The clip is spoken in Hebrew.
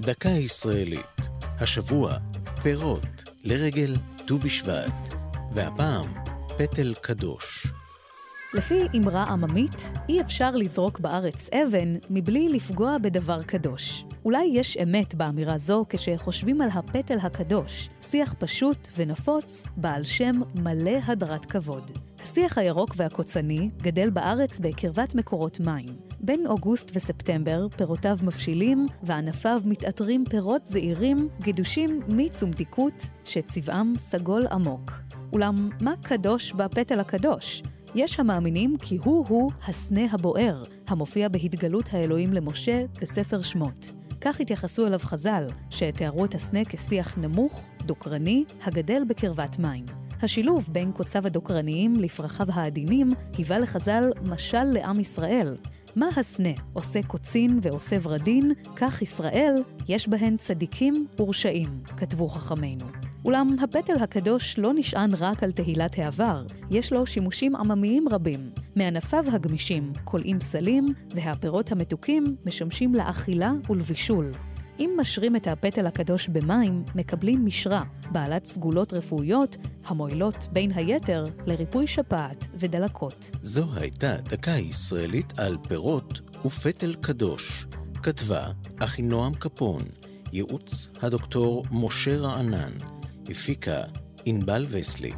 דקה ישראלית. השבוע, פירות לרגל ט"ו בשבט, והפעם, פטל קדוש. לפי אמרה עממית, אי אפשר לזרוק בארץ אבן מבלי לפגוע בדבר קדוש. אולי יש אמת באמירה זו כשחושבים על הפטל הקדוש, שיח פשוט ונפוץ, בעל שם מלא הדרת כבוד. השיח הירוק והקוצני גדל בארץ בקרבת מקורות מים. בין אוגוסט וספטמבר פירותיו מבשילים וענפיו מתעטרים פירות זעירים, גדושים מיץ ומתיקות, שצבעם סגול עמוק. אולם מה קדוש בפטל הקדוש? יש המאמינים כי הוא-הוא הסנה הבוער, המופיע בהתגלות האלוהים למשה בספר שמות. כך התייחסו אליו חז"ל, שתיארו את הסנה כשיח נמוך, דוקרני, הגדל בקרבת מים. השילוב בין קוציו הדוקרניים לפרחיו העדינים היווה לחז"ל משל לעם ישראל. מה הסנה עושה קוצין ועושה ורדין, כך ישראל, יש בהן צדיקים ורשעים, כתבו חכמינו. אולם הפטל הקדוש לא נשען רק על תהילת העבר, יש לו שימושים עממיים רבים. מענפיו הגמישים קולעים סלים, והפירות המתוקים משמשים לאכילה ולבישול. אם משרים את הפטל הקדוש במים, מקבלים משרה, בעלת סגולות רפואיות, המועילות בין היתר לריפוי שפעת ודלקות. זו הייתה דקה ישראלית על פירות ופטל קדוש. כתבה אחינועם קפון, ייעוץ הדוקטור משה רענן, הפיקה ענבל וסלי.